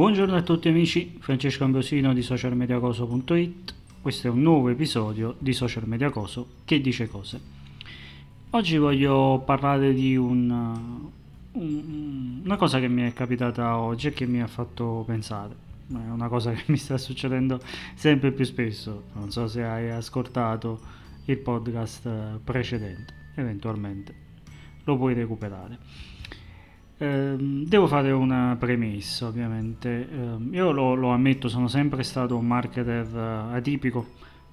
Buongiorno a tutti amici, Francesco Ambrosino di socialmediacoso.it. Questo è un nuovo episodio di Social Media Coso che dice cose. Oggi voglio parlare di un, un, una cosa che mi è capitata oggi e che mi ha fatto pensare. È una cosa che mi sta succedendo sempre più spesso. Non so se hai ascoltato il podcast precedente, eventualmente lo puoi recuperare. Ehm, devo fare una premessa, ovviamente. Ehm, io lo, lo, ammetto, sono sempre stato un marketer uh, atipico,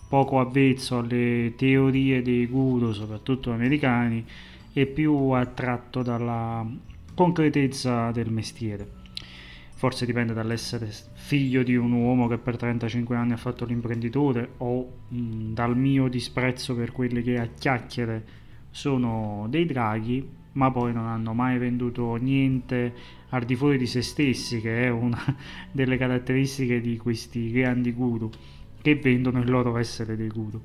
poco avvezzo alle teorie dei guru, soprattutto americani, e più attratto dalla concretezza del mestiere. Forse dipende dall'essere figlio di un uomo che per 35 anni ha fatto l'imprenditore o mh, dal mio disprezzo per quelli che a chiacchiere sono dei draghi ma poi non hanno mai venduto niente al di fuori di se stessi, che è una delle caratteristiche di questi grandi guru che vendono il loro essere dei guru.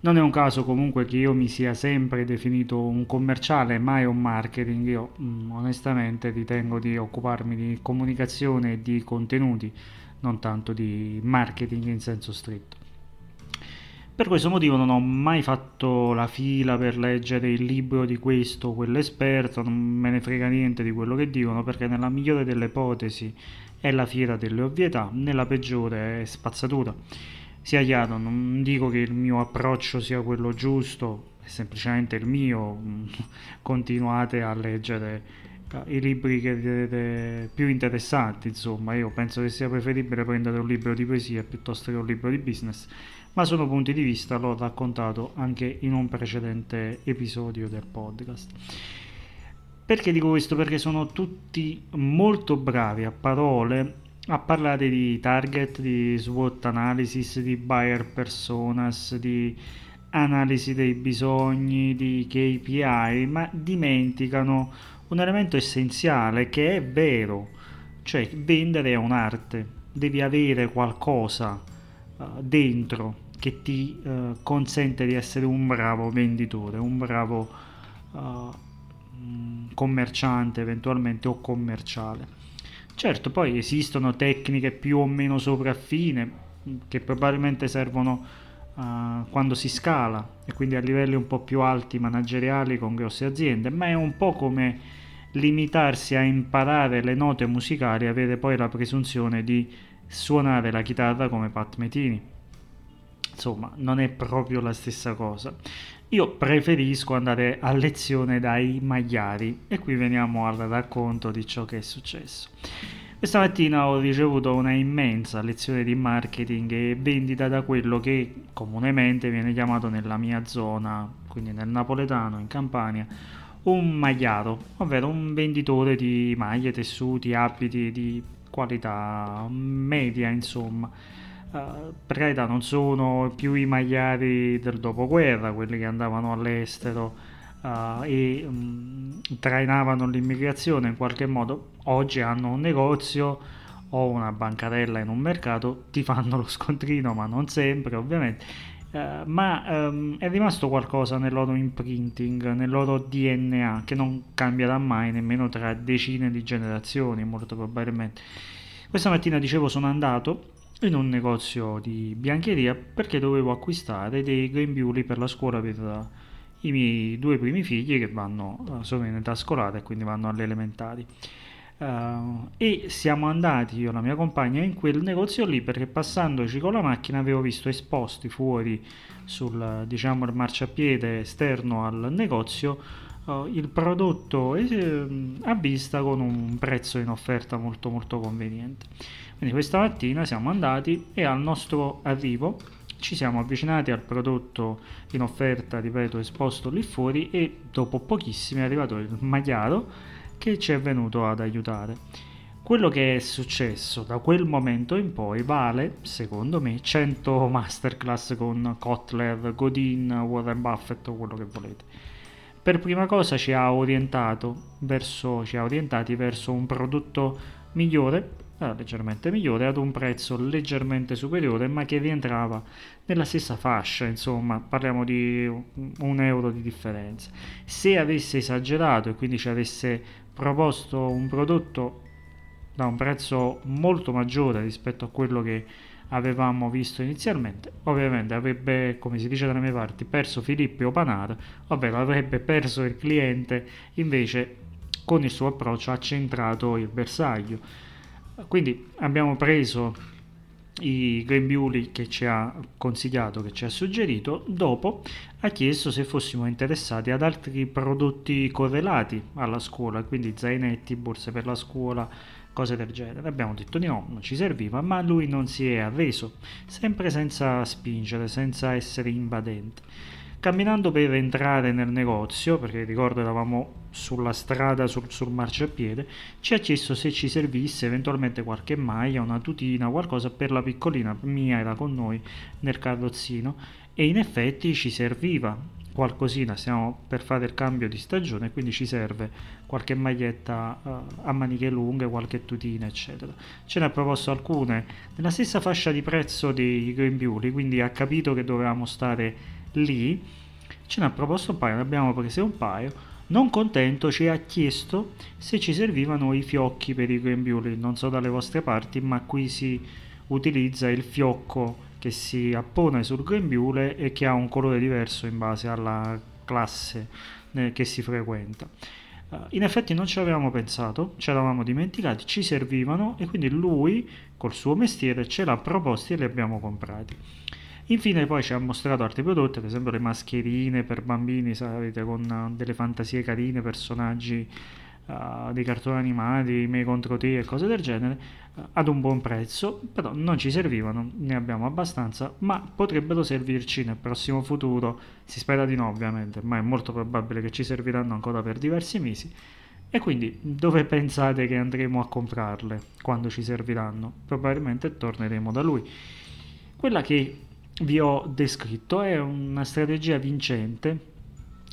Non è un caso comunque che io mi sia sempre definito un commerciale, mai un marketing. Io mh, mm, onestamente ritengo di occuparmi di comunicazione e di contenuti, non tanto di marketing in senso stretto. Per questo motivo non ho mai fatto la fila per leggere il libro di questo o quell'esperto, non me ne frega niente di quello che dicono, perché nella migliore delle ipotesi è la fiera delle ovvietà, nella peggiore è spazzatura. Sia chiaro, non dico che il mio approccio sia quello giusto, è semplicemente il mio, continuate a leggere i libri che vedete più interessanti, insomma, io penso che sia preferibile prendere un libro di poesia piuttosto che un libro di business ma sono punti di vista, l'ho raccontato anche in un precedente episodio del podcast. Perché dico questo? Perché sono tutti molto bravi a parole a parlare di target, di SWOT analysis, di buyer personas, di analisi dei bisogni, di KPI, ma dimenticano un elemento essenziale che è vero, cioè vendere è un'arte, devi avere qualcosa uh, dentro che ti uh, consente di essere un bravo venditore, un bravo uh, commerciante eventualmente o commerciale. Certo, poi esistono tecniche più o meno sopraffine che probabilmente servono uh, quando si scala e quindi a livelli un po' più alti manageriali con grosse aziende, ma è un po' come limitarsi a imparare le note musicali e avere poi la presunzione di suonare la chitarra come Pat Metini insomma non è proprio la stessa cosa. Io preferisco andare a lezione dai magliari e qui veniamo al racconto di ciò che è successo. Questa mattina ho ricevuto una immensa lezione di marketing e vendita da quello che comunemente viene chiamato nella mia zona, quindi nel napoletano, in Campania, un magliaro, ovvero un venditore di maglie, tessuti, abiti di qualità media, insomma. Uh, per carità non sono più i magliari del dopoguerra, quelli che andavano all'estero uh, e um, trainavano l'immigrazione in qualche modo, oggi hanno un negozio o una bancarella in un mercato, ti fanno lo scontrino, ma non sempre ovviamente. Uh, ma um, è rimasto qualcosa nel loro imprinting, nel loro DNA che non cambierà mai nemmeno tra decine di generazioni, molto probabilmente. Questa mattina dicevo sono andato in un negozio di biancheria perché dovevo acquistare dei grembiuli per la scuola per i miei due primi figli che vanno, eh, sono in età scolare e quindi vanno alle elementari. Uh, e siamo andati io e la mia compagna in quel negozio lì perché passandoci con la macchina avevo visto esposti fuori sul diciamo il marciapiede esterno al negozio uh, il prodotto eh, a vista con un prezzo in offerta molto molto conveniente. Quindi questa mattina siamo andati e al nostro arrivo ci siamo avvicinati al prodotto in offerta, ripeto, esposto lì fuori e dopo pochissimo è arrivato il magliaro che ci è venuto ad aiutare. Quello che è successo da quel momento in poi vale, secondo me, 100 masterclass con Kotler, Godin, Warren Buffett o quello che volete. Per prima cosa ci ha verso, ci ha orientati verso un prodotto migliore era leggermente migliore ad un prezzo leggermente superiore ma che rientrava nella stessa fascia insomma parliamo di un euro di differenza se avesse esagerato e quindi ci avesse proposto un prodotto da un prezzo molto maggiore rispetto a quello che avevamo visto inizialmente. Ovviamente avrebbe, come si dice dalle mie parti, perso Filippo Panara, ovvero avrebbe perso il cliente, invece con il suo approccio ha centrato il bersaglio. Quindi abbiamo preso i grembiuli che ci ha consigliato, che ci ha suggerito, dopo ha chiesto se fossimo interessati ad altri prodotti correlati alla scuola, quindi zainetti, borse per la scuola, cose del genere. Abbiamo detto di no, non ci serviva, ma lui non si è arreso, sempre senza spingere, senza essere invadente. Camminando per entrare nel negozio, perché ricordo eravamo sulla strada, sul, sul marciapiede, ci ha chiesto se ci servisse eventualmente qualche maglia, una tutina, qualcosa per la piccolina, mia era con noi nel carrozzino e in effetti ci serviva qualcosina, stiamo per fare il cambio di stagione, quindi ci serve qualche maglietta uh, a maniche lunghe, qualche tutina, eccetera. Ce ne ha proposto alcune nella stessa fascia di prezzo dei grembiuli, quindi ha capito che dovevamo stare lì ce ne ha proposto un paio, ne abbiamo prese un paio. Non contento ci ha chiesto se ci servivano i fiocchi per i grembiuli, non so dalle vostre parti, ma qui si utilizza il fiocco che si appone sul grembiule e che ha un colore diverso in base alla classe eh, che si frequenta. Uh, in effetti non ci avevamo pensato, ci eravamo dimenticati, ci servivano e quindi lui col suo mestiere ce l'ha proposti e li abbiamo comprati. Infine poi ci ha mostrato altri prodotti, ad esempio le mascherine per bambini, sapete, con delle fantasie carine, personaggi uh, dei cartoni animati, me contro te e cose del genere, uh, ad un buon prezzo, però non ci servivano, ne abbiamo abbastanza, ma potrebbero servirci nel prossimo futuro, si spera di no ovviamente, ma è molto probabile che ci serviranno ancora per diversi mesi. E quindi dove pensate che andremo a comprarle quando ci serviranno? Probabilmente torneremo da lui. Quella che vi ho descritto è una strategia vincente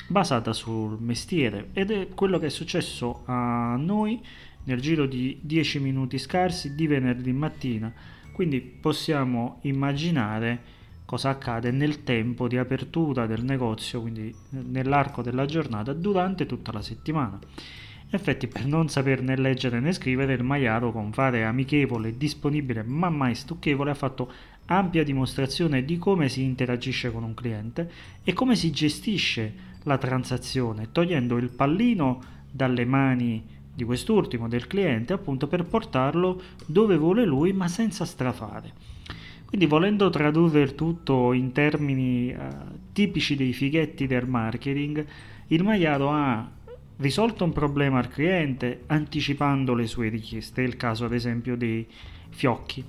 basata sul mestiere ed è quello che è successo a noi nel giro di 10 minuti scarsi di venerdì mattina. Quindi possiamo immaginare cosa accade nel tempo di apertura del negozio quindi nell'arco della giornata durante tutta la settimana. In effetti per non saper né leggere né scrivere il maiaro con fare amichevole disponibile ma mai stucchevole ha fatto ampia dimostrazione di come si interagisce con un cliente e come si gestisce la transazione, togliendo il pallino dalle mani di quest'ultimo, del cliente, appunto per portarlo dove vuole lui, ma senza strafare. Quindi volendo tradurre il tutto in termini eh, tipici dei fighetti del marketing, il maiaro ha risolto un problema al cliente anticipando le sue richieste, è il caso ad esempio dei fiocchi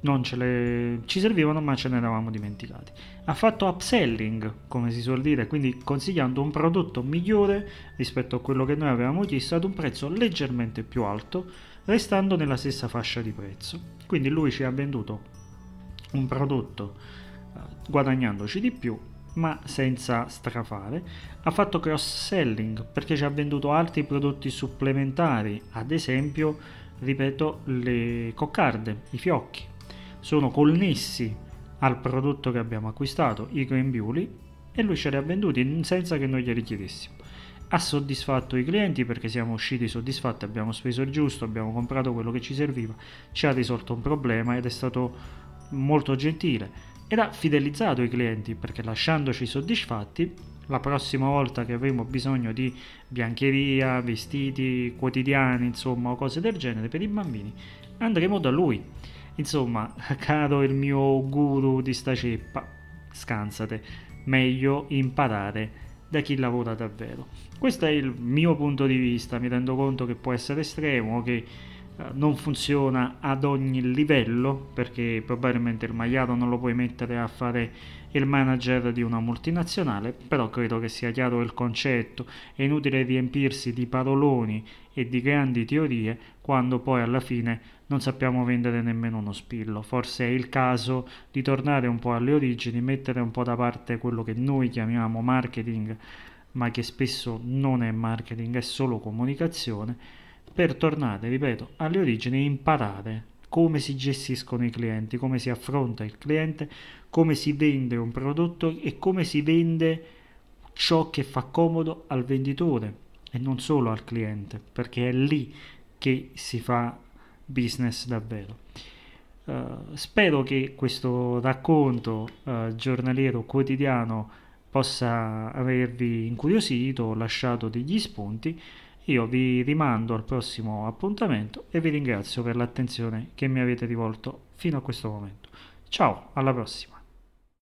non ce le ci servivano ma ce ne eravamo dimenticati. Ha fatto upselling come si suol dire quindi consigliando un prodotto migliore rispetto a quello che noi avevamo chiesto ad un prezzo leggermente più alto restando nella stessa fascia di prezzo. Quindi lui ci ha venduto un prodotto eh, guadagnandoci di più ma senza strafare. Ha fatto cross selling perché ci ha venduto altri prodotti supplementari ad esempio ripeto le coccarde i fiocchi sono connessi al prodotto che abbiamo acquistato, i grembiuli, e lui ce li ha venduti senza che noi glieli chiedessimo. Ha soddisfatto i clienti perché siamo usciti soddisfatti, abbiamo speso il giusto, abbiamo comprato quello che ci serviva, ci ha risolto un problema ed è stato molto gentile ed ha fidelizzato i clienti perché lasciandoci soddisfatti la prossima volta che avremo bisogno di biancheria, vestiti quotidiani, insomma, cose del genere per i bambini, andremo da lui Insomma, caro il mio guru di sta ceppa, scansate, meglio imparare da chi lavora davvero. Questo è il mio punto di vista, mi rendo conto che può essere estremo, che eh, non funziona ad ogni livello, perché probabilmente il maiaro non lo puoi mettere a fare il manager di una multinazionale, però credo che sia chiaro il concetto, è inutile riempirsi di paroloni e di grandi teorie quando poi alla fine non sappiamo vendere nemmeno uno spillo. Forse è il caso di tornare un po' alle origini, mettere un po' da parte quello che noi chiamiamo marketing, ma che spesso non è marketing, è solo comunicazione, per tornare, ripeto, alle origini e imparare come si gestiscono i clienti, come si affronta il cliente, come si vende un prodotto e come si vende ciò che fa comodo al venditore e non solo al cliente, perché è lì che si fa business davvero. Uh, spero che questo racconto uh, giornaliero quotidiano possa avervi incuriosito, lasciato degli spunti. Io vi rimando al prossimo appuntamento e vi ringrazio per l'attenzione che mi avete rivolto fino a questo momento. Ciao, alla prossima!